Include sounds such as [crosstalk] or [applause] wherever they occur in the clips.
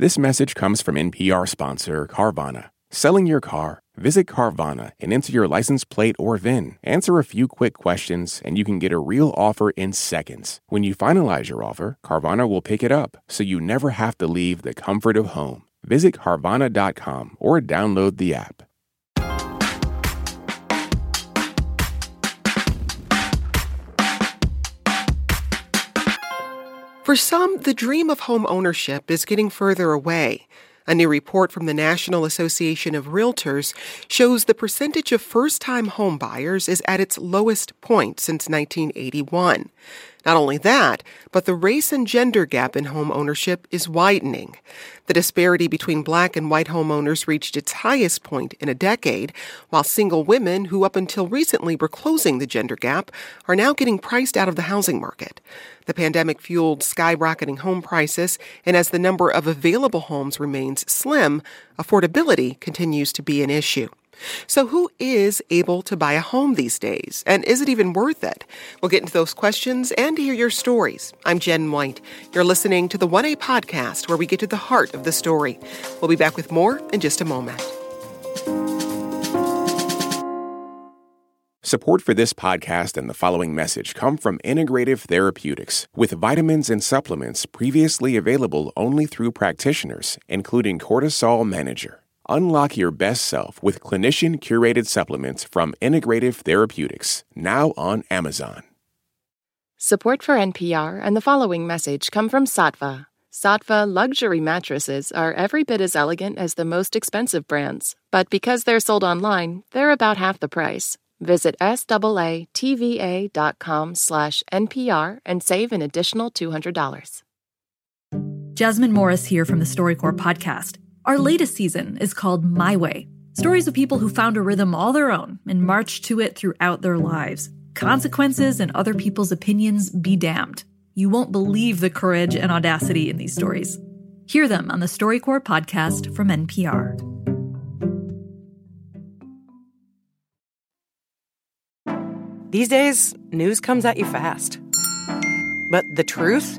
This message comes from NPR sponsor Carvana. Selling your car? Visit Carvana and enter your license plate or VIN. Answer a few quick questions, and you can get a real offer in seconds. When you finalize your offer, Carvana will pick it up, so you never have to leave the comfort of home. Visit Carvana.com or download the app. For some, the dream of home ownership is getting further away. A new report from the National Association of Realtors shows the percentage of first time home buyers is at its lowest point since 1981. Not only that, but the race and gender gap in home ownership is widening. The disparity between black and white homeowners reached its highest point in a decade, while single women who up until recently were closing the gender gap are now getting priced out of the housing market. The pandemic fueled skyrocketing home prices, and as the number of available homes remains slim, affordability continues to be an issue. So, who is able to buy a home these days? And is it even worth it? We'll get into those questions and hear your stories. I'm Jen White. You're listening to the 1A podcast, where we get to the heart of the story. We'll be back with more in just a moment. Support for this podcast and the following message come from Integrative Therapeutics, with vitamins and supplements previously available only through practitioners, including Cortisol Manager. Unlock your best self with clinician curated supplements from Integrative Therapeutics, now on Amazon. Support for NPR and the following message come from Saatva. Saatva luxury mattresses are every bit as elegant as the most expensive brands, but because they're sold online, they're about half the price. Visit SAATVA.com slash NPR and save an additional $200. Jasmine Morris here from the StoryCorps podcast. Our latest season is called My Way stories of people who found a rhythm all their own and marched to it throughout their lives. Consequences and other people's opinions be damned. You won't believe the courage and audacity in these stories. Hear them on the StoryCorps podcast from NPR. These days, news comes at you fast. But the truth?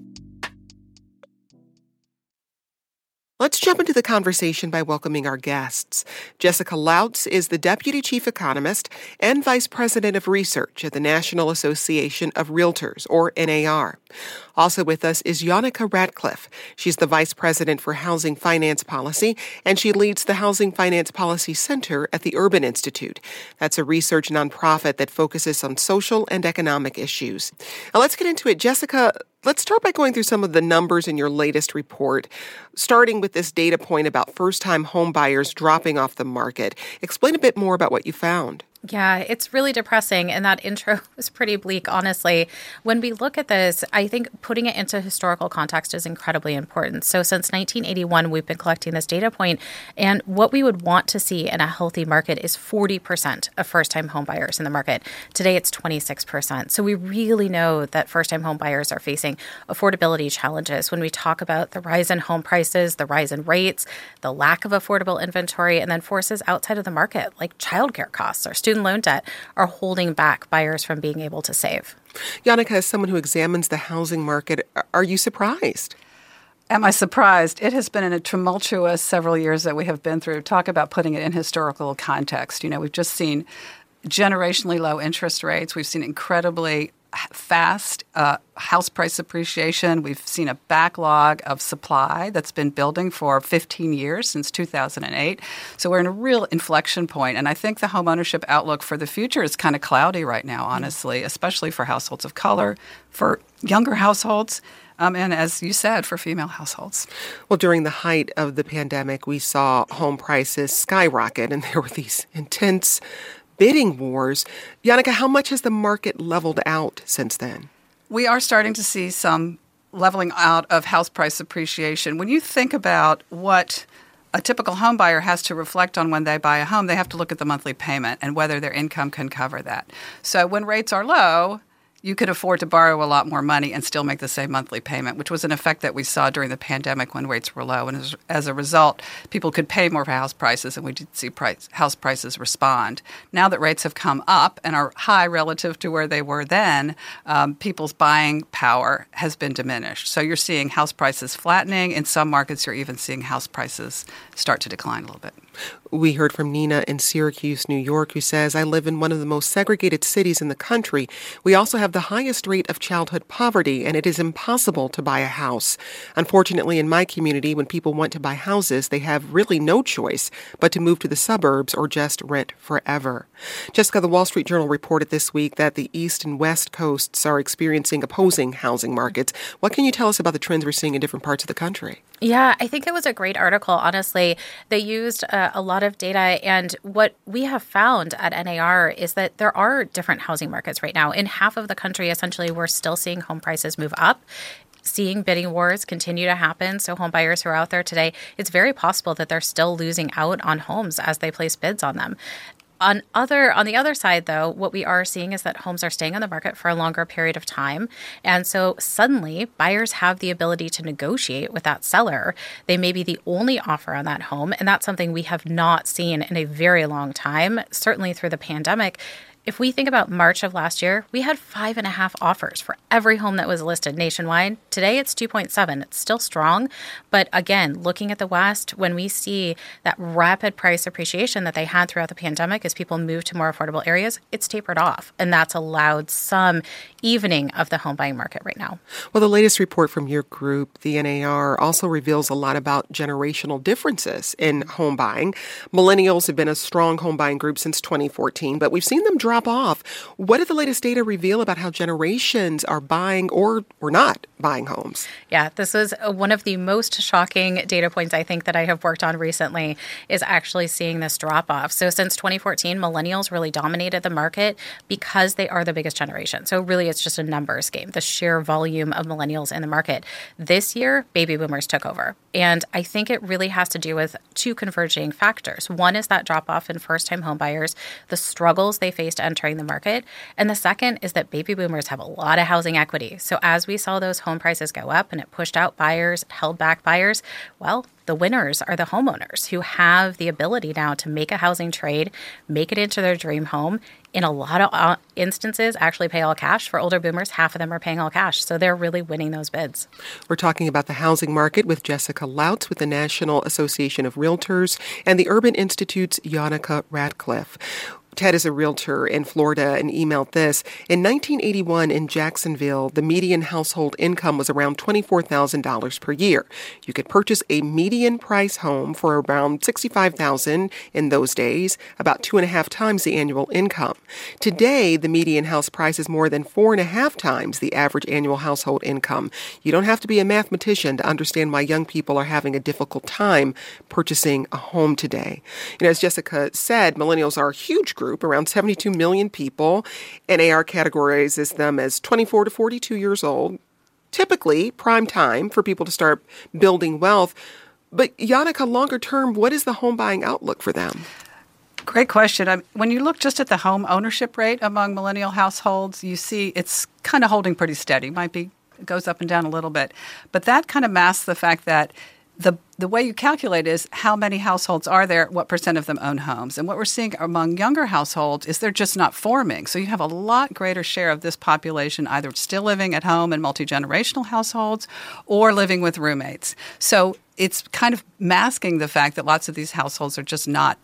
Let's jump into the conversation by welcoming our guests. Jessica Lautz is the Deputy Chief Economist and Vice President of Research at the National Association of Realtors, or NAR. Also with us is Janneke Ratcliffe. She's the Vice President for Housing Finance Policy, and she leads the Housing Finance Policy Center at the Urban Institute. That's a research nonprofit that focuses on social and economic issues. Now let's get into it. Jessica, Let's start by going through some of the numbers in your latest report, starting with this data point about first time home buyers dropping off the market. Explain a bit more about what you found. Yeah, it's really depressing. And that [laughs] intro was pretty bleak, honestly. When we look at this, I think putting it into historical context is incredibly important. So, since 1981, we've been collecting this data point, and what we would want to see in a healthy market is 40% of first time homebuyers in the market. Today, it's 26%. So, we really know that first time homebuyers are facing affordability challenges when we talk about the rise in home prices, the rise in rates, the lack of affordable inventory, and then forces outside of the market like childcare costs or student student loan debt are holding back buyers from being able to save. Janneke, as someone who examines the housing market, are you surprised? Am I surprised? It has been in a tumultuous several years that we have been through. Talk about putting it in historical context. You know, we've just seen generationally low interest rates. We've seen incredibly fast uh, house price appreciation. We've seen a backlog of supply that's been building for 15 years since 2008. So we're in a real inflection point, and I think the home ownership outlook for the future is kind of cloudy right now, honestly, especially for households of color, for younger households. Um, and as you said, for female households. Well, during the height of the pandemic, we saw home prices skyrocket, and there were these intense bidding wars. Janneke, how much has the market leveled out since then? We are starting to see some leveling out of house price appreciation. When you think about what a typical home buyer has to reflect on when they buy a home, they have to look at the monthly payment and whether their income can cover that. So when rates are low, you could afford to borrow a lot more money and still make the same monthly payment, which was an effect that we saw during the pandemic when rates were low. And as, as a result, people could pay more for house prices, and we did see price, house prices respond. Now that rates have come up and are high relative to where they were then, um, people's buying power has been diminished. So you're seeing house prices flattening. In some markets, you're even seeing house prices start to decline a little bit. We heard from Nina in Syracuse, New York, who says, I live in one of the most segregated cities in the country. We also have the highest rate of childhood poverty, and it is impossible to buy a house. Unfortunately, in my community, when people want to buy houses, they have really no choice but to move to the suburbs or just rent forever. Jessica, the Wall Street Journal reported this week that the East and West coasts are experiencing opposing housing markets. What can you tell us about the trends we're seeing in different parts of the country? Yeah, I think it was a great article, honestly. They used uh, a lot of data, and what we have found at NAR is that there are different housing markets right now. In half of the country, essentially, we're still seeing home prices move up seeing bidding wars continue to happen. So, home buyers who are out there today, it's very possible that they're still losing out on homes as they place bids on them. On other on the other side though, what we are seeing is that homes are staying on the market for a longer period of time. And so suddenly buyers have the ability to negotiate with that seller. They may be the only offer on that home, and that's something we have not seen in a very long time, certainly through the pandemic if we think about March of last year, we had five and a half offers for every home that was listed nationwide. Today it's 2.7. It's still strong. But again, looking at the West, when we see that rapid price appreciation that they had throughout the pandemic as people moved to more affordable areas, it's tapered off. And that's allowed some evening of the home buying market right now. Well, the latest report from your group, the NAR, also reveals a lot about generational differences in home buying. Millennials have been a strong home buying group since 2014, but we've seen them drop drop off. What did the latest data reveal about how generations are buying or or not buying homes? Yeah, this is uh, one of the most shocking data points I think that I have worked on recently is actually seeing this drop off. So since 2014, millennials really dominated the market because they are the biggest generation. So really it's just a numbers game, the sheer volume of millennials in the market. This year, baby boomers took over. And I think it really has to do with two converging factors. One is that drop off in first time homebuyers, the struggles they faced entering the market. And the second is that baby boomers have a lot of housing equity. So as we saw those home prices go up and it pushed out buyers, held back buyers, well, the winners are the homeowners who have the ability now to make a housing trade, make it into their dream home. In a lot of uh, instances, actually pay all cash. For older boomers, half of them are paying all cash. So they're really winning those bids. We're talking about the housing market with Jessica Lautz with the National Association of Realtors and the Urban Institute's Janneke Ratcliffe. Ted is a realtor in Florida and emailed this. In 1981 in Jacksonville, the median household income was around $24,000 per year. You could purchase a median price home for around $65,000 in those days, about two and a half times the annual income. Today, the median house price is more than four and a half times the average annual household income. You don't have to be a mathematician to understand why young people are having a difficult time purchasing a home today. You know, as Jessica said, millennials are a huge group, around 72 million people. NAR categorizes them as 24 to 42 years old, typically prime time for people to start building wealth. But Janneke, longer term, what is the home buying outlook for them? Great question. I, when you look just at the home ownership rate among millennial households, you see it's kind of holding pretty steady. Might be goes up and down a little bit, but that kind of masks the fact that the the way you calculate is how many households are there, what percent of them own homes. And what we're seeing among younger households is they're just not forming. So you have a lot greater share of this population either still living at home in multi generational households or living with roommates. So it's kind of masking the fact that lots of these households are just not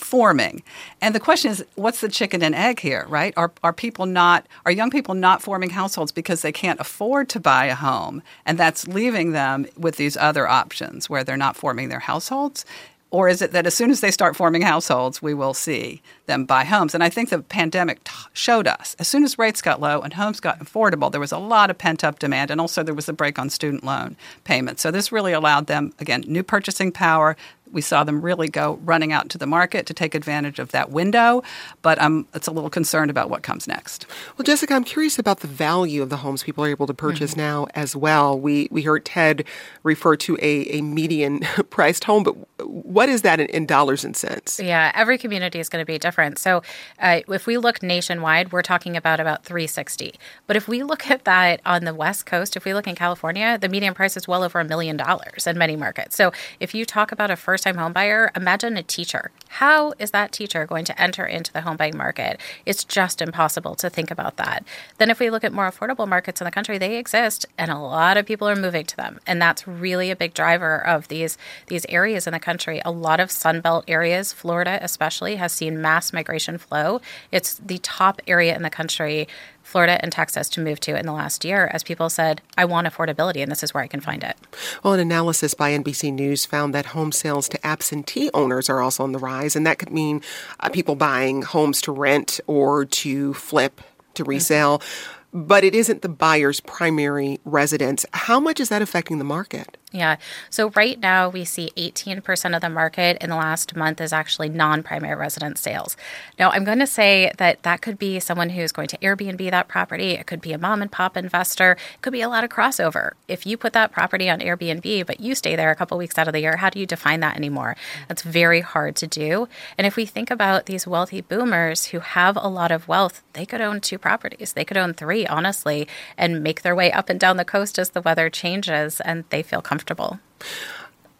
forming. And the question is, what's the chicken and egg here, right? Are, are people not, are young people not forming households because they can't afford to buy a home? And that's leaving them with these other options where they're not forming their households? Or is it that as soon as they start forming households, we will see them buy homes? And I think the pandemic t- showed us as soon as rates got low and homes got affordable, there was a lot of pent up demand. And also there was a break on student loan payments. So this really allowed them, again, new purchasing power, we saw them really go running out to the market to take advantage of that window. But I'm it's a little concerned about what comes next. Well, Jessica, I'm curious about the value of the homes people are able to purchase mm-hmm. now as well. We we heard Ted refer to a, a median [laughs] priced home, but what is that in, in, dollars and cents? Yeah, every community is going to be different. So uh, if we look nationwide, we're talking about about 360. But if we look at that on the West Coast, if we look in California, the median price is well over a million dollars in many markets. So if you talk about a first time home buyer, imagine a teacher. How is that teacher going to enter into the home buying market? It's just impossible to think about that. Then if we look at more affordable markets in the country, they exist and a lot of people are moving to them. And that's really a big driver of these these areas in the country. A lot of Sunbelt areas, Florida especially, has seen mass migration flow. It's the top area in the country Florida and Texas to move to in the last year as people said, I want affordability and this is where I can find it. Well, an analysis by NBC News found that home sales to absentee owners are also on the rise, and that could mean uh, people buying homes to rent or to flip to mm-hmm. resell. Mm-hmm but it isn't the buyer's primary residence. How much is that affecting the market? Yeah. So right now we see 18% of the market in the last month is actually non-primary residence sales. Now I'm going to say that that could be someone who's going to Airbnb that property. It could be a mom and pop investor. It could be a lot of crossover. If you put that property on Airbnb but you stay there a couple weeks out of the year, how do you define that anymore? That's very hard to do. And if we think about these wealthy boomers who have a lot of wealth, they could own two properties. They could own three, honestly, and make their way up and down the coast as the weather changes and they feel comfortable comfortable.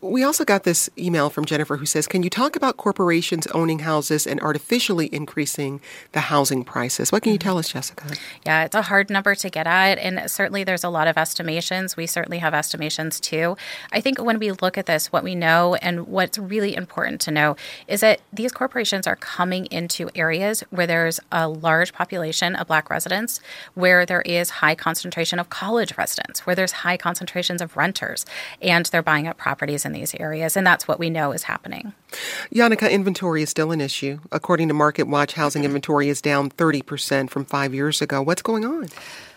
We also got this email from Jennifer who says, Can you talk about corporations owning houses and artificially increasing the housing prices? What can you mm-hmm. tell us, Jessica? Yeah, it's a hard number to get at. And certainly there's a lot of estimations. We certainly have estimations too. I think when we look at this, what we know and what's really important to know is that these corporations are coming into areas where there's a large population of Black residents, where there is high concentration of college residents, where there's high concentrations of renters, and they're buying up properties in these areas. And that's what we know is happening. Janneke, inventory is still an issue. According to Market Watch, housing inventory is down 30% from five years ago. What's going on?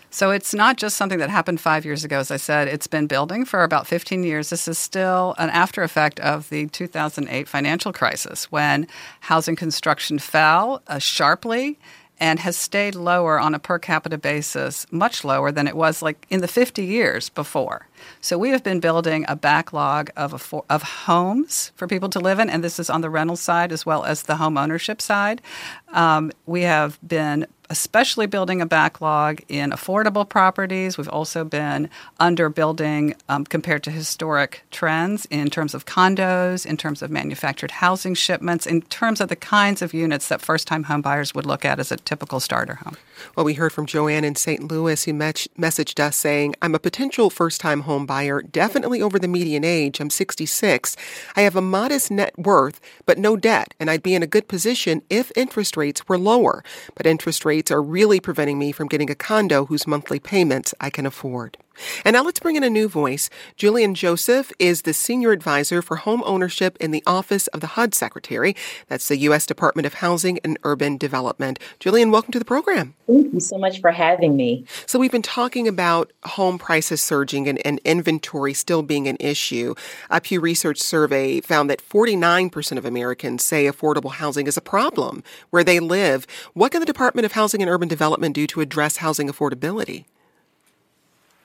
So it's not just something that happened five years ago. As I said, it's been building for about 15 years. This is still an after effect of the 2008 financial crisis when housing construction fell uh, sharply and has stayed lower on a per capita basis, much lower than it was like in the 50 years before. So we have been building a backlog of, of homes for people to live in, and this is on the rental side as well as the home ownership side. Um, we have been especially building a backlog in affordable properties. We've also been underbuilding um, compared to historic trends in terms of condos, in terms of manufactured housing shipments, in terms of the kinds of units that first time homebuyers would look at as a typical starter home. Well, we heard from Joanne in St. Louis who messaged us saying, I'm a potential first time home buyer, definitely over the median age. I'm 66. I have a modest net worth, but no debt, and I'd be in a good position if interest rates were lower. But interest rates are really preventing me from getting a condo whose monthly payments I can afford. And now let's bring in a new voice. Julienne Joseph is the Senior Advisor for Home Ownership in the Office of the HUD Secretary. That's the U.S. Department of Housing and Urban Development. Julienne, welcome to the program. Thank you so much for having me. So, we've been talking about home prices surging and, and inventory still being an issue. A Pew Research survey found that 49% of Americans say affordable housing is a problem where they live. What can the Department of Housing and Urban Development do to address housing affordability?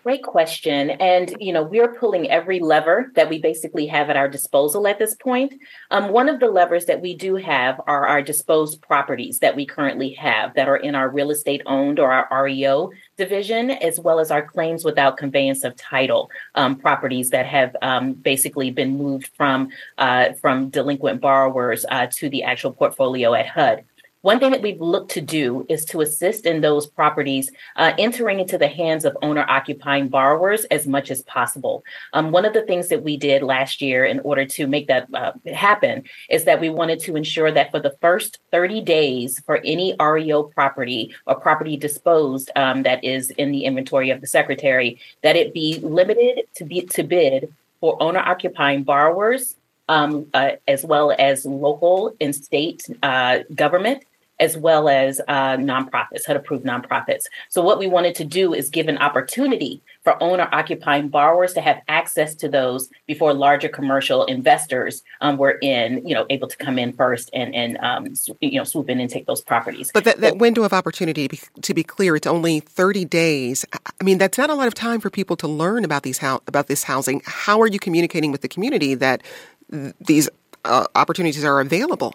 Great question. And, you know, we're pulling every lever that we basically have at our disposal at this point. Um, one of the levers that we do have are our disposed properties that we currently have that are in our real estate owned or our REO division, as well as our claims without conveyance of title um, properties that have um, basically been moved from uh, from delinquent borrowers uh, to the actual portfolio at HUD. One thing that we've looked to do is to assist in those properties uh, entering into the hands of owner occupying borrowers as much as possible. Um, one of the things that we did last year in order to make that uh, happen is that we wanted to ensure that for the first 30 days for any REO property or property disposed um, that is in the inventory of the secretary, that it be limited to be to bid for owner occupying borrowers um, uh, as well as local and state uh, government as well as uh, nonprofits, HUD approved nonprofits. So, what we wanted to do is give an opportunity for owner occupying borrowers to have access to those before larger commercial investors um, were in, you know, able to come in first and, and um, you know, swoop in and take those properties. But that, that window of opportunity, to be clear, it's only 30 days. I mean, that's not a lot of time for people to learn about these how, about this housing. How are you communicating with the community that these uh, opportunities are available?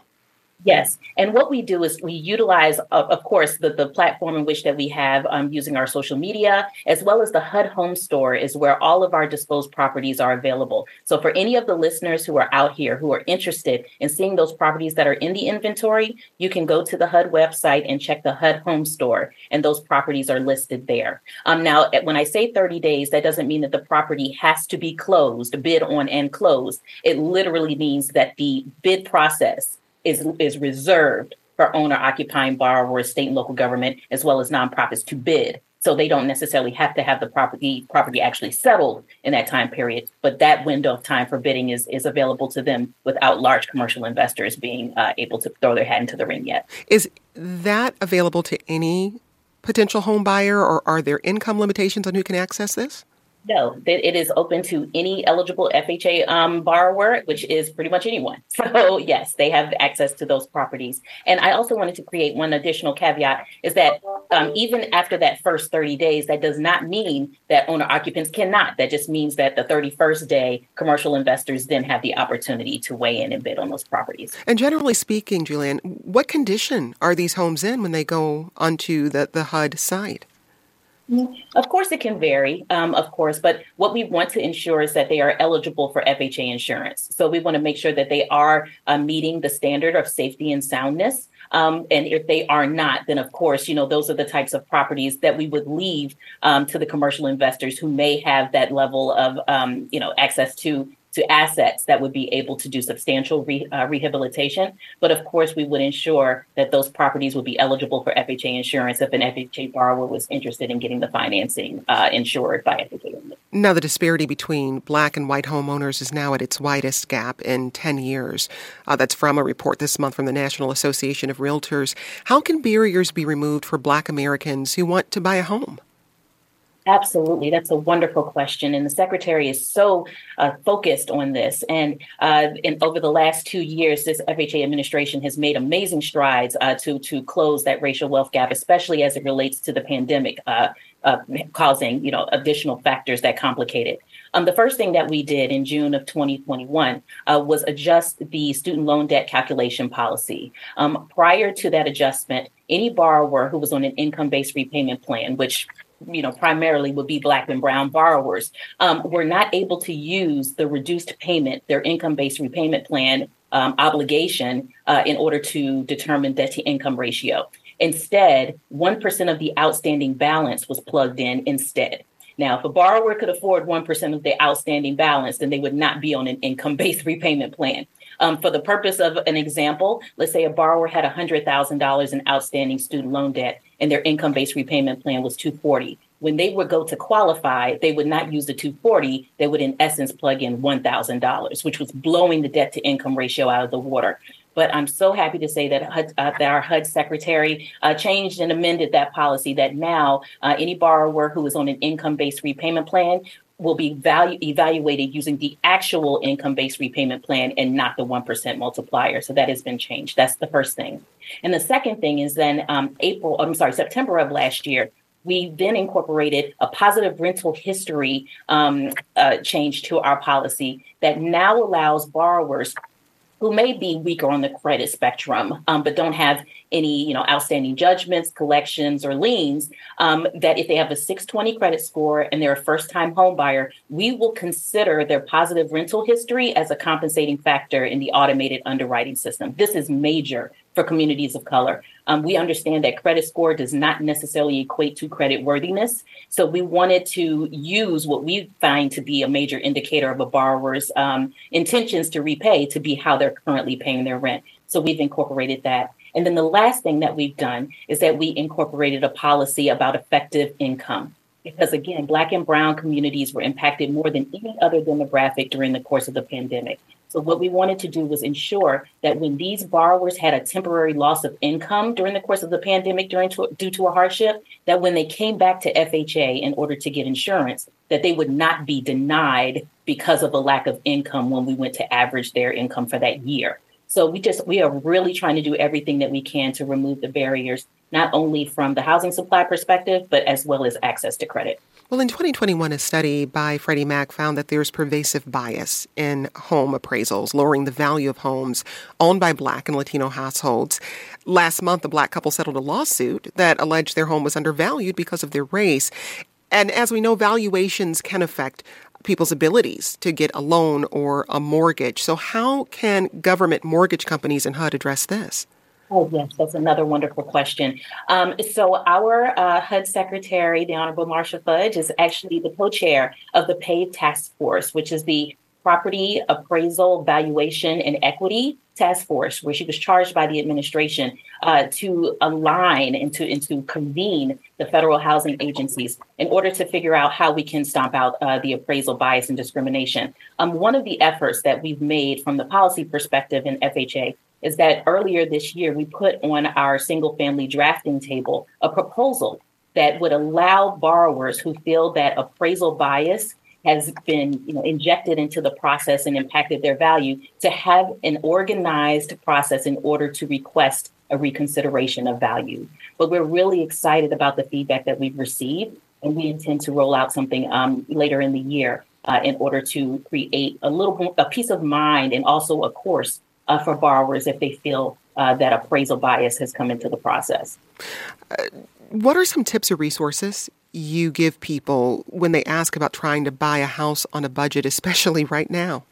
Yes, and what we do is we utilize, of course, the, the platform in which that we have um, using our social media, as well as the HUD Home Store is where all of our disposed properties are available. So for any of the listeners who are out here who are interested in seeing those properties that are in the inventory, you can go to the HUD website and check the HUD Home Store, and those properties are listed there. Um, now, when I say 30 days, that doesn't mean that the property has to be closed, bid on and closed. It literally means that the bid process is, is reserved for owner occupying borrowers, state and local government, as well as nonprofits to bid. So they don't necessarily have to have the property property actually settled in that time period, but that window of time for bidding is is available to them without large commercial investors being uh, able to throw their hat into the ring yet. Is that available to any potential home buyer, or are there income limitations on who can access this? No, it is open to any eligible FHA um, borrower, which is pretty much anyone. [laughs] So, yes, they have access to those properties. And I also wanted to create one additional caveat is that um, even after that first 30 days, that does not mean that owner occupants cannot. That just means that the 31st day, commercial investors then have the opportunity to weigh in and bid on those properties. And generally speaking, Julienne, what condition are these homes in when they go onto the, the HUD site? Of course, it can vary, um, of course, but what we want to ensure is that they are eligible for FHA insurance. So we want to make sure that they are uh, meeting the standard of safety and soundness. Um, and if they are not, then of course, you know, those are the types of properties that we would leave um, to the commercial investors who may have that level of, um, you know, access to to assets that would be able to do substantial re, uh, rehabilitation. But of course, we would ensure that those properties would be eligible for FHA insurance if an FHA borrower was interested in getting the financing uh, insured by FHA. Now, the disparity between black and white homeowners is now at its widest gap in 10 years. Uh, that's from a report this month from the National Association of Realtors. How can barriers be removed for black Americans who want to buy a home? Absolutely. That's a wonderful question. And the secretary is so uh, focused on this. And, uh, over the last two years, this FHA administration has made amazing strides uh, to, to close that racial wealth gap, especially as it relates to the pandemic, uh, uh, causing you know additional factors that complicate it. Um, the first thing that we did in June of 2021 uh, was adjust the student loan debt calculation policy. Um, prior to that adjustment, any borrower who was on an income based repayment plan, which you know, primarily would be Black and Brown borrowers, um, were not able to use the reduced payment, their income based repayment plan um, obligation, uh, in order to determine debt to income ratio. Instead, 1% of the outstanding balance was plugged in instead. Now, if a borrower could afford 1% of the outstanding balance, then they would not be on an income based repayment plan. Um, for the purpose of an example, let's say a borrower had $100,000 in outstanding student loan debt and their income based repayment plan was 240. When they would go to qualify, they would not use the 240. They would, in essence, plug in $1,000, which was blowing the debt to income ratio out of the water. But I'm so happy to say that, HUD, uh, that our HUD secretary uh, changed and amended that policy that now uh, any borrower who is on an income based repayment plan will be value evaluated using the actual income based repayment plan and not the 1% multiplier. So that has been changed. That's the first thing. And the second thing is then um, April, I'm sorry, September of last year, we then incorporated a positive rental history um, uh, change to our policy that now allows borrowers who may be weaker on the credit spectrum, um, but don't have any, you know, outstanding judgments, collections, or liens, um, that if they have a 620 credit score and they're a first-time home buyer, we will consider their positive rental history as a compensating factor in the automated underwriting system. This is major for communities of color. Um, we understand that credit score does not necessarily equate to credit worthiness. So we wanted to use what we find to be a major indicator of a borrower's um, intentions to repay to be how they're currently paying their rent. So we've incorporated that. And then the last thing that we've done is that we incorporated a policy about effective income. Because again, Black and Brown communities were impacted more than any other demographic during the course of the pandemic. So, what we wanted to do was ensure that when these borrowers had a temporary loss of income during the course of the pandemic during to, due to a hardship, that when they came back to FHA in order to get insurance, that they would not be denied because of a lack of income when we went to average their income for that year. So we just we are really trying to do everything that we can to remove the barriers, not only from the housing supply perspective, but as well as access to credit. Well, in 2021, a study by Freddie Mac found that there's pervasive bias in home appraisals, lowering the value of homes owned by Black and Latino households. Last month, a Black couple settled a lawsuit that alleged their home was undervalued because of their race. And as we know, valuations can affect people's abilities to get a loan or a mortgage. So, how can government mortgage companies and HUD address this? Oh, yes, that's another wonderful question. Um, so, our uh, HUD secretary, the Honorable Marcia Fudge, is actually the co chair of the PAVE Task Force, which is the Property Appraisal, Valuation, and Equity Task Force, where she was charged by the administration uh, to align and to, and to convene the federal housing agencies in order to figure out how we can stomp out uh, the appraisal bias and discrimination. Um, one of the efforts that we've made from the policy perspective in FHA is that earlier this year, we put on our single family drafting table a proposal that would allow borrowers who feel that appraisal bias has been you know, injected into the process and impacted their value to have an organized process in order to request a reconsideration of value. But we're really excited about the feedback that we've received, and we intend to roll out something um, later in the year uh, in order to create a little a peace of mind and also a course uh, for borrowers if they feel uh, that appraisal bias has come into the process. Uh, what are some tips or resources you give people when they ask about trying to buy a house on a budget, especially [laughs] right now?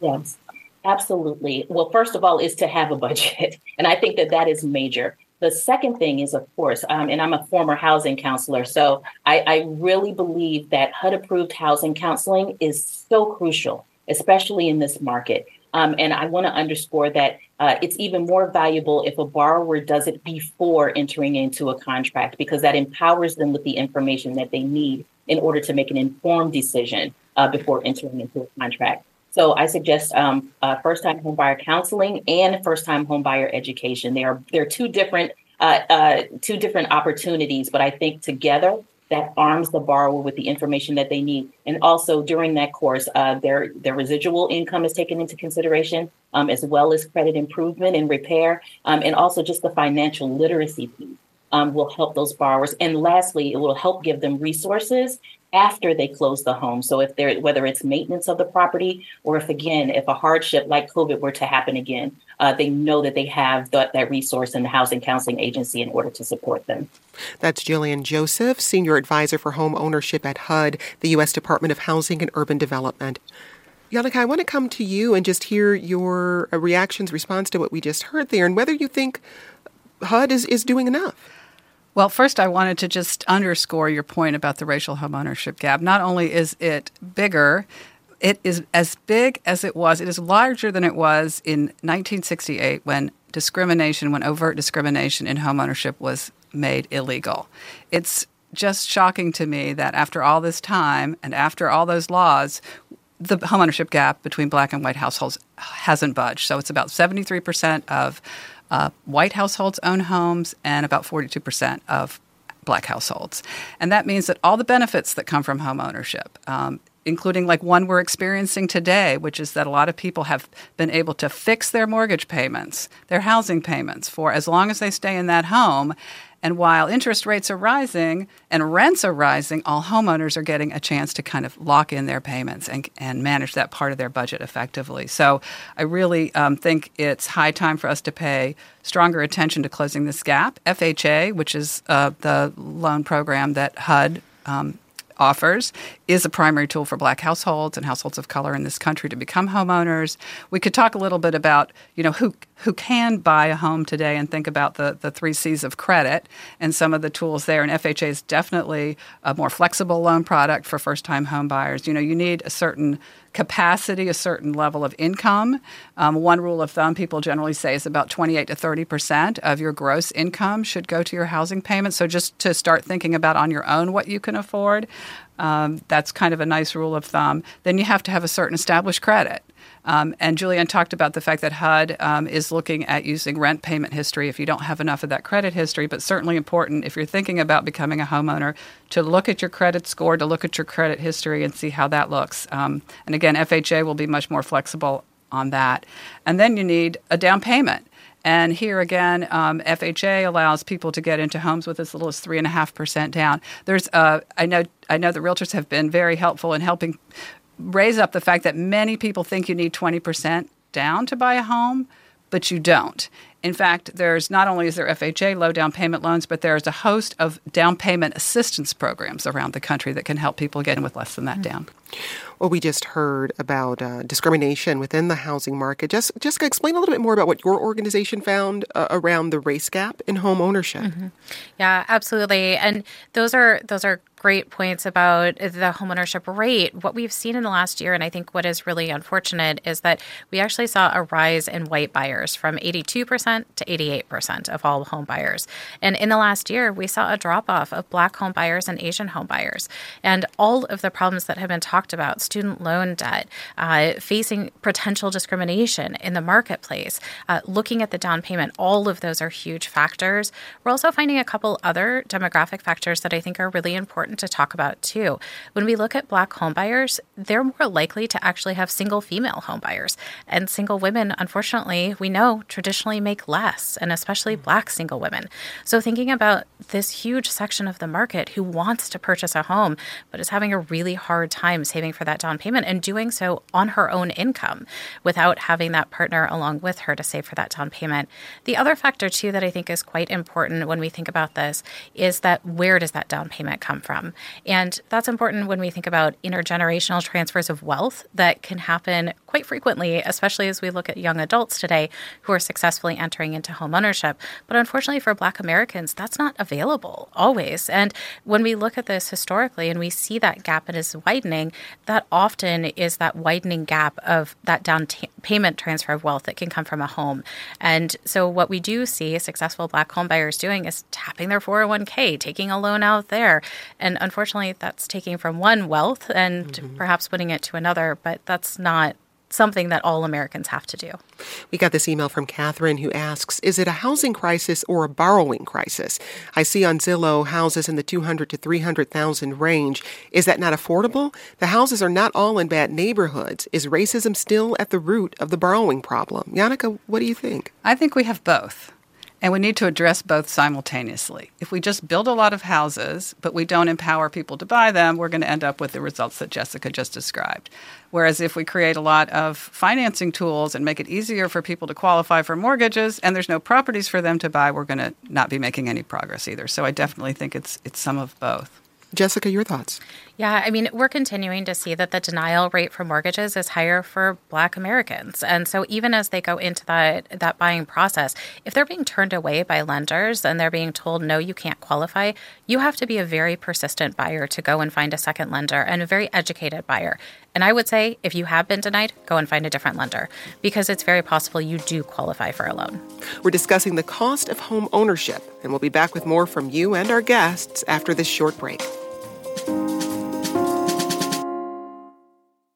Yes, absolutely. Well, first of all, is to have a budget. [laughs] And I think that that is major. The second thing is, of course, um, and I'm a former housing counselor, so I, I really believe that HUD approved housing counseling is so crucial, especially in this market. Um, and I want to underscore that uh, it's even more valuable if a borrower does it before entering into a contract because that empowers them with the information that they need in order to make an informed decision uh, before entering into a contract. So I suggest um, uh, first-time homebuyer counseling and first-time homebuyer education. They are they're two different uh, uh, two different opportunities, but I think together that arms the borrower with the information that they need. And also during that course, uh, their their residual income is taken into consideration, um, as well as credit improvement and repair, um, and also just the financial literacy piece um, will help those borrowers. And lastly, it will help give them resources after they close the home. So if they're whether it's maintenance of the property or if again if a hardship like COVID were to happen again, uh, they know that they have that, that resource in the housing counseling agency in order to support them. That's Julienne Joseph, senior advisor for home ownership at HUD, the U.S. Department of Housing and Urban Development. Janneke, I want to come to you and just hear your uh, reactions, response to what we just heard there, and whether you think HUD is, is doing enough. Well, first, I wanted to just underscore your point about the racial homeownership gap. Not only is it bigger, it is as big as it was, it is larger than it was in 1968 when discrimination, when overt discrimination in homeownership was made illegal. It's just shocking to me that after all this time and after all those laws, the homeownership gap between black and white households hasn't budged. So it's about 73% of uh, white households own homes and about 42% of black households. And that means that all the benefits that come from home ownership, um, including like one we're experiencing today, which is that a lot of people have been able to fix their mortgage payments, their housing payments for as long as they stay in that home. And while interest rates are rising and rents are rising, all homeowners are getting a chance to kind of lock in their payments and, and manage that part of their budget effectively. So I really um, think it's high time for us to pay stronger attention to closing this gap. FHA, which is uh, the loan program that HUD um, offers is a primary tool for black households and households of color in this country to become homeowners. We could talk a little bit about, you know, who who can buy a home today and think about the, the three C's of credit and some of the tools there. And FHA is definitely a more flexible loan product for first time home buyers. You know, you need a certain capacity, a certain level of income. Um, one rule of thumb people generally say is about 28 to 30 percent of your gross income should go to your housing payment. So just to start thinking about on your own what you can afford. Um, that's kind of a nice rule of thumb. Then you have to have a certain established credit. Um, and Julienne talked about the fact that HUD um, is looking at using rent payment history if you don't have enough of that credit history, but certainly important if you're thinking about becoming a homeowner to look at your credit score, to look at your credit history and see how that looks. Um, and again, FHA will be much more flexible on that. And then you need a down payment. And here again, um, FHA allows people to get into homes with as little as three and a half percent down. There's, uh, I know, I know the realtors have been very helpful in helping raise up the fact that many people think you need 20% down to buy a home, but you don't. In fact, there's not only is there FHA low down payment loans, but there's a host of down payment assistance programs around the country that can help people get in with less than that mm-hmm. down. Well, we just heard about uh, discrimination within the housing market. Just, Jessica, explain a little bit more about what your organization found uh, around the race gap in home ownership. Mm-hmm. Yeah, absolutely. And those are those are great points about the homeownership rate. What we've seen in the last year, and I think what is really unfortunate, is that we actually saw a rise in white buyers from 82% to 88% of all home buyers. And in the last year, we saw a drop off of black home buyers and Asian home buyers. And all of the problems that have been talked about student loan debt, uh, facing potential discrimination in the marketplace, uh, looking at the down payment, all of those are huge factors. We're also finding a couple other demographic factors that I think are really important to talk about too. When we look at black homebuyers, they're more likely to actually have single female homebuyers. And single women, unfortunately, we know traditionally make less, and especially mm. black single women. So thinking about this huge section of the market who wants to purchase a home but is having a really hard time saving for that down payment and doing so on her own income without having that partner along with her to save for that down payment. The other factor, too, that I think is quite important when we think about this is that where does that down payment come from? And that's important when we think about intergenerational transfers of wealth that can happen quite frequently, especially as we look at young adults today who are successfully entering into home ownership. But unfortunately for Black Americans, that's not available always. And when we look at this historically and we see that gap and is widening, that often is that widening gap of that down t- payment transfer of wealth that can come from a home. And so what we do see successful black homebuyers doing is tapping their 401k, taking a loan out there. And unfortunately, that's taking from one wealth and mm-hmm. perhaps putting it to another, but that's not something that all Americans have to do. We got this email from Catherine who asks Is it a housing crisis or a borrowing crisis? I see on Zillow houses in the 200 to 300,000 range. Is that not affordable? The houses are not all in bad neighborhoods. Is racism still at the root of the borrowing problem? Janneke, what do you think? I think we have both. And we need to address both simultaneously. If we just build a lot of houses, but we don't empower people to buy them, we're going to end up with the results that Jessica just described. Whereas if we create a lot of financing tools and make it easier for people to qualify for mortgages and there's no properties for them to buy, we're going to not be making any progress either. So I definitely think it's it's some of both. Jessica, your thoughts? Yeah, I mean, we're continuing to see that the denial rate for mortgages is higher for Black Americans, and so even as they go into that that buying process, if they're being turned away by lenders and they're being told no, you can't qualify, you have to be a very persistent buyer to go and find a second lender and a very educated buyer. And I would say, if you have been denied, go and find a different lender because it's very possible you do qualify for a loan. We're discussing the cost of home ownership, and we'll be back with more from you and our guests after this short break.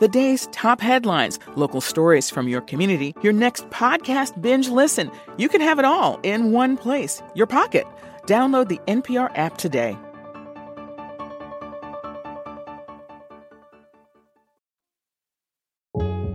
The day's top headlines, local stories from your community, your next podcast binge listen. You can have it all in one place, your pocket. Download the NPR app today.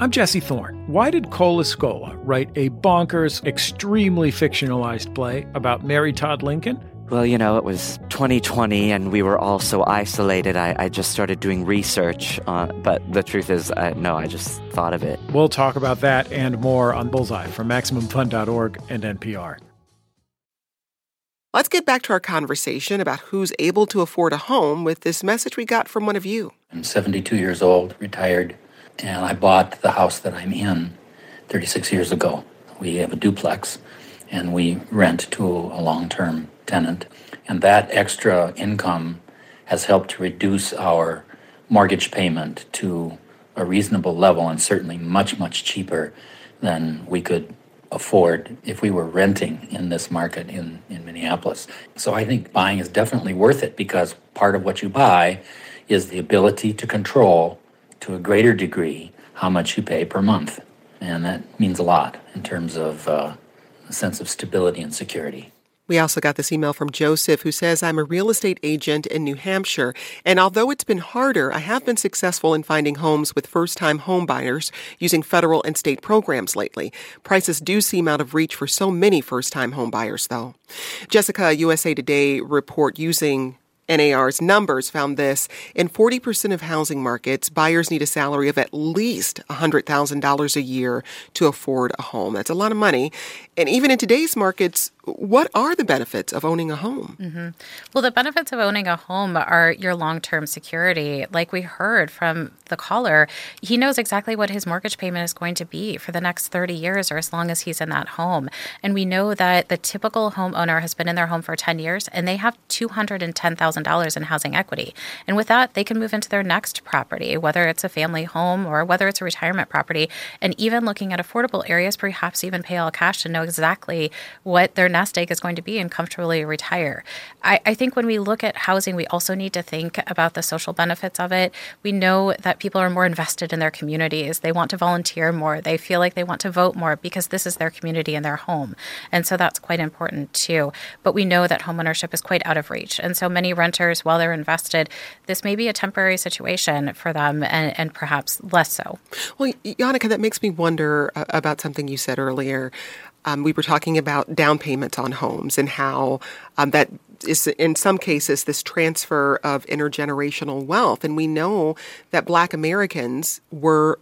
I'm Jesse Thorne. Why did Cole Escola write a bonkers, extremely fictionalized play about Mary Todd Lincoln? Well, you know, it was 2020 and we were all so isolated. I, I just started doing research. Uh, but the truth is, uh, no, I just thought of it. We'll talk about that and more on Bullseye from MaximumFun.org and NPR. Let's get back to our conversation about who's able to afford a home with this message we got from one of you. I'm 72 years old, retired, and I bought the house that I'm in 36 years ago. We have a duplex and we rent to a long term tenant. And that extra income has helped to reduce our mortgage payment to a reasonable level and certainly much, much cheaper than we could afford if we were renting in this market in, in Minneapolis. So I think buying is definitely worth it because part of what you buy is the ability to control to a greater degree how much you pay per month. And that means a lot in terms of uh, a sense of stability and security. We also got this email from Joseph who says, I'm a real estate agent in New Hampshire, and although it's been harder, I have been successful in finding homes with first time home buyers using federal and state programs lately. Prices do seem out of reach for so many first time home buyers, though. Jessica, USA Today report using NAR's numbers found this. In 40% of housing markets, buyers need a salary of at least $100,000 a year to afford a home. That's a lot of money. And even in today's markets, what are the benefits of owning a home? Mm-hmm. Well, the benefits of owning a home are your long term security. Like we heard from the caller, he knows exactly what his mortgage payment is going to be for the next 30 years or as long as he's in that home. And we know that the typical homeowner has been in their home for 10 years and they have $210,000 in housing equity. And with that, they can move into their next property, whether it's a family home or whether it's a retirement property. And even looking at affordable areas, perhaps even pay all cash to know exactly what their nest egg is going to be and comfortably retire. I, I think when we look at housing, we also need to think about the social benefits of it. We know that people are more invested in their communities. They want to volunteer more. They feel like they want to vote more because this is their community and their home. And so that's quite important too. But we know that homeownership is quite out of reach. And so many renters, while they're invested, this may be a temporary situation for them and, and perhaps less so. Well, Janneke, that makes me wonder uh, about something you said earlier. Um, we were talking about down payments on homes and how um, that is in some cases this transfer of intergenerational wealth. And we know that Black Americans were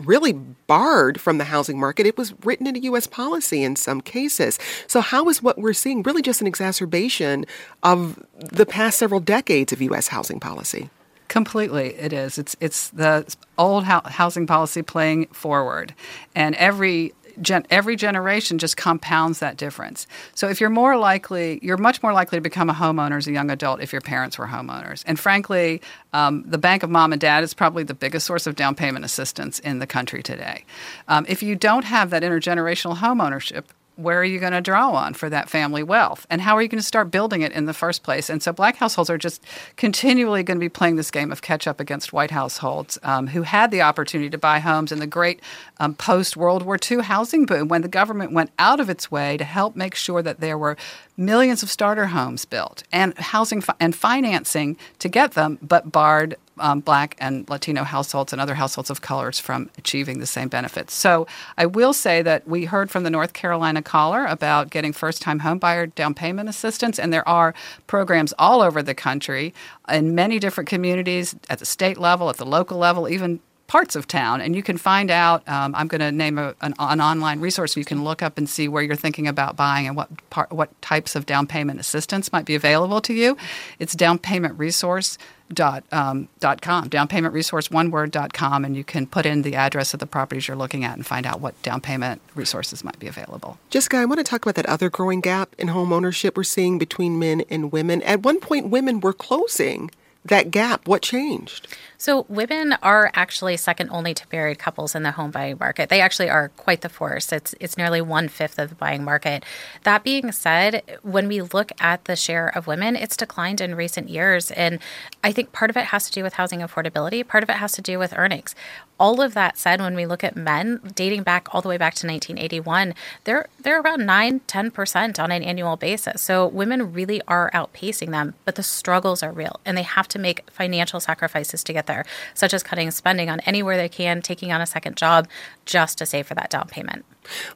really barred from the housing market. It was written into U.S. policy in some cases. So, how is what we're seeing really just an exacerbation of the past several decades of U.S. housing policy? Completely, it is. It's it's the old housing policy playing forward, and every gen- every generation just compounds that difference. So if you're more likely, you're much more likely to become a homeowner as a young adult if your parents were homeowners. And frankly, um, the bank of mom and dad is probably the biggest source of down payment assistance in the country today. Um, if you don't have that intergenerational homeownership, where are you going to draw on for that family wealth? And how are you going to start building it in the first place? And so black households are just continually going to be playing this game of catch up against white households um, who had the opportunity to buy homes in the great um, post World War II housing boom when the government went out of its way to help make sure that there were millions of starter homes built and housing fi- and financing to get them, but barred um, black and Latino households and other households of colors from achieving the same benefits. So I will say that we heard from the North Carolina caller about getting first time homebuyer down payment assistance, and there are programs all over the country in many different communities at the state level, at the local level, even parts of town. And you can find out. Um, I'm going to name a, an, an, online resource you can look up and see where you're thinking about buying and what what types of down payment assistance might be available to you. It's down payment resource. Dot, um, dot com, down payment resource, one word dot com, and you can put in the address of the properties you're looking at and find out what down payment resources might be available. Jessica, I want to talk about that other growing gap in home ownership we're seeing between men and women. At one point, women were closing that gap. What changed? So women are actually second only to married couples in the home buying market. They actually are quite the force. It's it's nearly one fifth of the buying market. That being said, when we look at the share of women, it's declined in recent years, and I think part of it has to do with housing affordability. Part of it has to do with earnings. All of that said, when we look at men, dating back all the way back to 1981, they're they're around 9, 10 percent on an annual basis. So women really are outpacing them, but the struggles are real, and they have to make financial sacrifices to get there, such as cutting spending on anywhere they can, taking on a second job just to save for that down payment.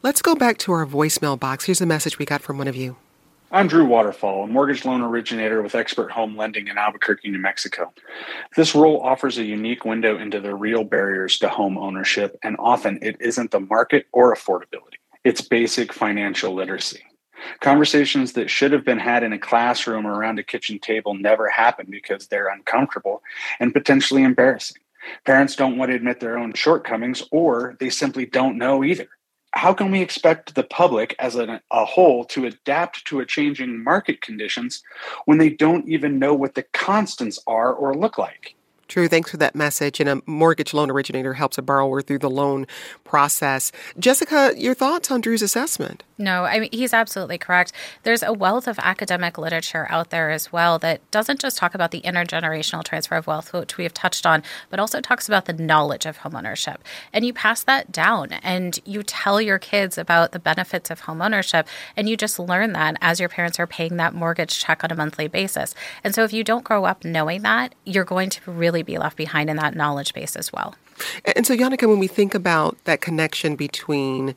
Let's go back to our voicemail box. Here's a message we got from one of you. I'm Drew Waterfall, a mortgage loan originator with Expert Home Lending in Albuquerque, New Mexico. This role offers a unique window into the real barriers to home ownership, and often it isn't the market or affordability, it's basic financial literacy. Conversations that should have been had in a classroom or around a kitchen table never happen because they're uncomfortable and potentially embarrassing. Parents don't want to admit their own shortcomings, or they simply don't know either. How can we expect the public as a, a, whole to adapt to a changing market conditions when they don't even know what the constants are or look like? True. Thanks for that message. And a mortgage loan originator helps a borrower through the loan process. Jessica, your thoughts on Drew's assessment? No, I mean, he's absolutely correct. There's a wealth of academic literature out there as well that doesn't just talk about the intergenerational transfer of wealth, which we have touched on, but also talks about the knowledge of homeownership. And you pass that down and you tell your kids about the benefits of homeownership, and you just learn that as your parents are paying that mortgage check on a monthly basis. And so if you don't grow up knowing that, you're going to really be left behind in that knowledge base as well. And so, Janneke, when we think about that connection between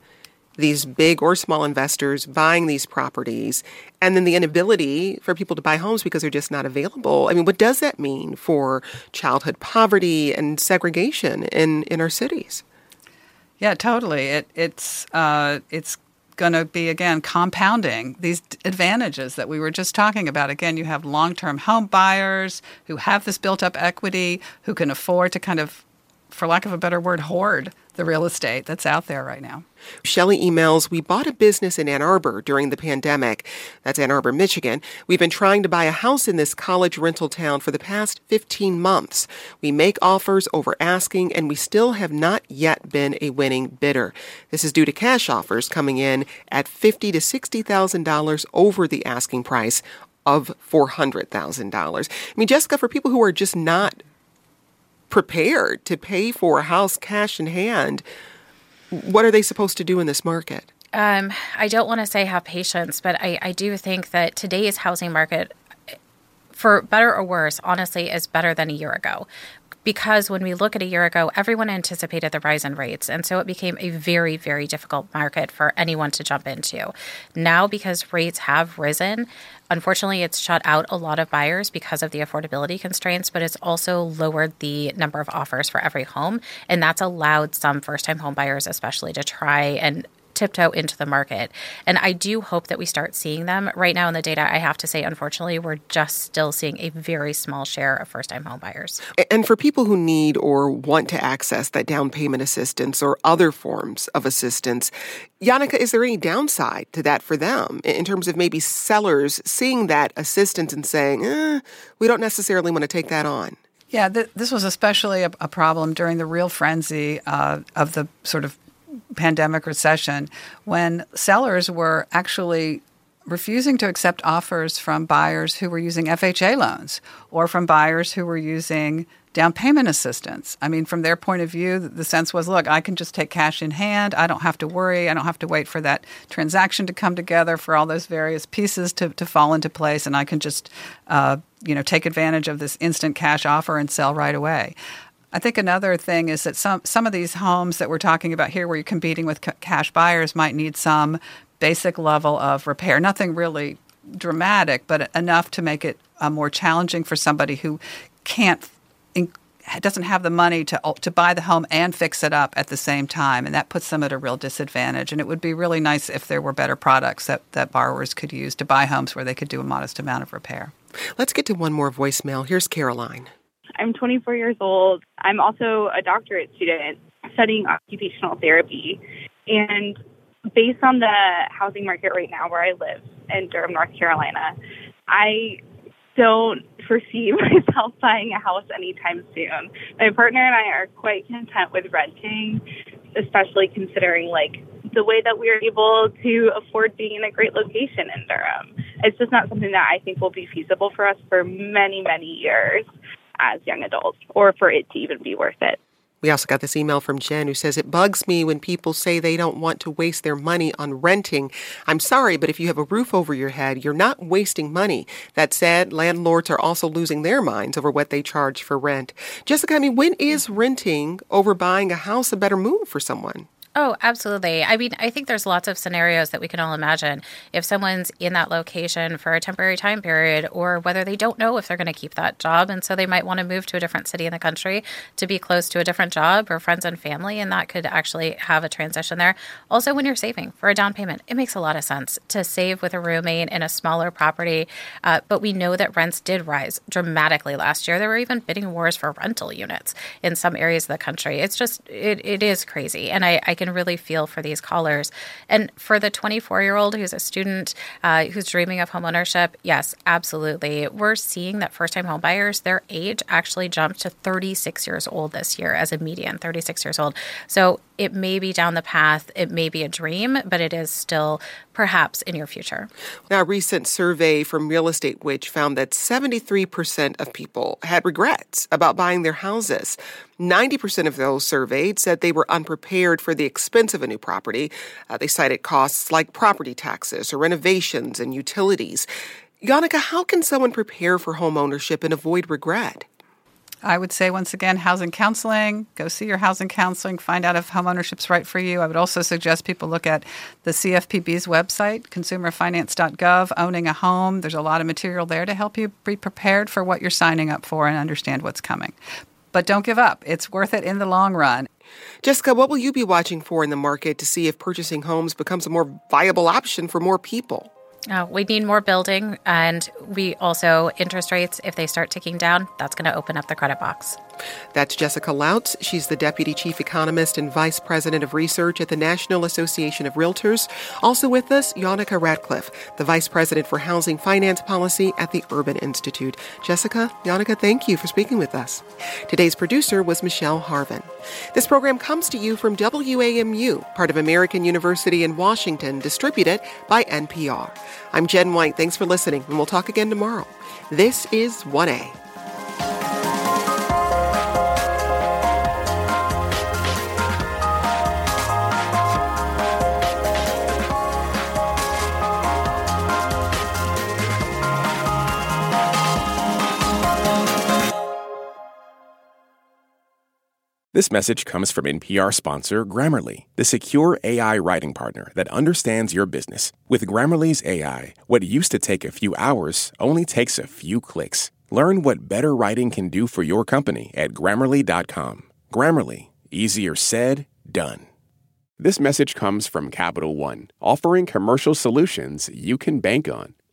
these big or small investors buying these properties and then the inability for people to buy homes because they're just not available. I mean, what does that mean for childhood poverty and segregation in, in our cities? Yeah, totally. It, it's uh, it's going to be again compounding these advantages that we were just talking about. Again, you have long-term home buyers who have this built-up equity, who can afford to kind of for lack of a better word, hoard the real estate that's out there right now. Shelley emails, We bought a business in Ann Arbor during the pandemic. That's Ann Arbor, Michigan. We've been trying to buy a house in this college rental town for the past 15 months. We make offers over asking, and we still have not yet been a winning bidder. This is due to cash offers coming in at fifty to $60,000 over the asking price of $400,000. I mean, Jessica, for people who are just not prepared to pay for a house cash in hand, what are they supposed to do in this market? Um, I don't want to say have patience, but I, I do think that today's housing market, for better or worse, honestly, is better than a year ago because when we look at a year ago, everyone anticipated the rise in rates. And so it became a very, very difficult market for anyone to jump into. Now, because rates have risen, unfortunately, it's shut out a lot of buyers because of the affordability constraints, but it's also lowered the number of offers for every home. And that's allowed some first time home buyers, especially, to try and tiptoe into the market. And I do hope that we start seeing them. Right now in the data, I have to say, unfortunately, we're just still seeing a very small share of first time home buyers. And for people who need or want to access that down payment assistance or other forms of assistance, Janneke, is there any downside to that for them in terms of maybe sellers seeing that assistance and saying, eh, we don't necessarily want to take that on? Yeah, th- this was especially a, a, problem during the real frenzy uh, of the sort of pandemic recession when sellers were actually refusing to accept offers from buyers who were using FHA loans or from buyers who were using down payment assistance. I mean, from their point of view, the sense was look, I can just take cash in hand. I don't have to worry. I don't have to wait for that transaction to come together, for all those various pieces to, to fall into place, and I can just, uh, you know, take advantage of this instant cash offer and sell right away. I think another thing is that some some of these homes that we're talking about here, where you're competing with cash buyers, might need some basic level of repair. Nothing really dramatic, but enough to make it uh, more challenging for somebody who can't. In, doesn't have the money to to buy the home and fix it up at the same time, and that puts them at a real disadvantage. And it would be really nice if there were better products that, that borrowers could use to buy homes where they could do a modest amount of repair. Let's get to one more voicemail. Here's Caroline. I'm 24 years old. I'm also a doctorate student studying occupational therapy. And based on the housing market right now where I live in Durham, North Carolina, I don't foresee [laughs] myself buying a house anytime soon. My partner and I are quite content with renting, especially considering like the way that we are able to afford being in a great location in Durham. It's just not something that I think will be feasible for us for many, many years as young adults or for it to even be worth it. We also got this email from Jen who says, It bugs me when people say they don't want to waste their money on renting. I'm sorry, but if you have a roof over your head, you're not wasting money. That said, landlords are also losing their minds over what they charge for rent. Jessica, I mean, when is renting over buying a house a better move for someone? Oh, absolutely. I mean, I think there's lots of scenarios that we can all imagine. If someone's in that location for a temporary time period, or whether they don't know if they're going to keep that job, and so they might want to move to a different city in the country to be close to a different job or friends and family, and that could actually have a transition there. Also, when you're saving for a down payment, it makes a lot of sense to save with a roommate in a smaller property. Uh, but we know that rents did rise dramatically last year. There were even bidding wars for rental units in some areas of the country. It's just, it, it is crazy. And I, I can can really feel for these callers. And for the 24 year old who's a student uh, who's dreaming of homeownership, yes, absolutely. We're seeing that first time homebuyers, their age actually jumped to 36 years old this year as a median, 36 years old. So it may be down the path, it may be a dream, but it is still perhaps in your future. Now, a recent survey from Real Estate Witch found that 73% of people had regrets about buying their houses. 90% of those surveyed said they were unprepared for the expense of a new property. Uh, they cited costs like property taxes or renovations and utilities. Janneke, how can someone prepare for home ownership and avoid regret? I would say once again, housing counseling. Go see your housing counseling. Find out if homeownership's right for you. I would also suggest people look at the CFPB's website, consumerfinance.gov. Owning a home. There's a lot of material there to help you be prepared for what you're signing up for and understand what's coming. But don't give up. It's worth it in the long run. Jessica, what will you be watching for in the market to see if purchasing homes becomes a more viable option for more people? Uh, we need more building, and we also interest rates. If they start ticking down, that's going to open up the credit box. That's Jessica Lautz. She's the Deputy Chief Economist and Vice President of Research at the National Association of Realtors. Also with us, Janneke Ratcliffe, the Vice President for Housing Finance Policy at the Urban Institute. Jessica, Janneke, thank you for speaking with us. Today's producer was Michelle Harvin. This program comes to you from WAMU, part of American University in Washington, distributed by NPR. I'm Jen White. Thanks for listening, and we'll talk again tomorrow. This is 1A. This message comes from NPR sponsor Grammarly, the secure AI writing partner that understands your business. With Grammarly's AI, what used to take a few hours only takes a few clicks. Learn what better writing can do for your company at grammarly.com. Grammarly, easier said, done. This message comes from Capital One, offering commercial solutions you can bank on.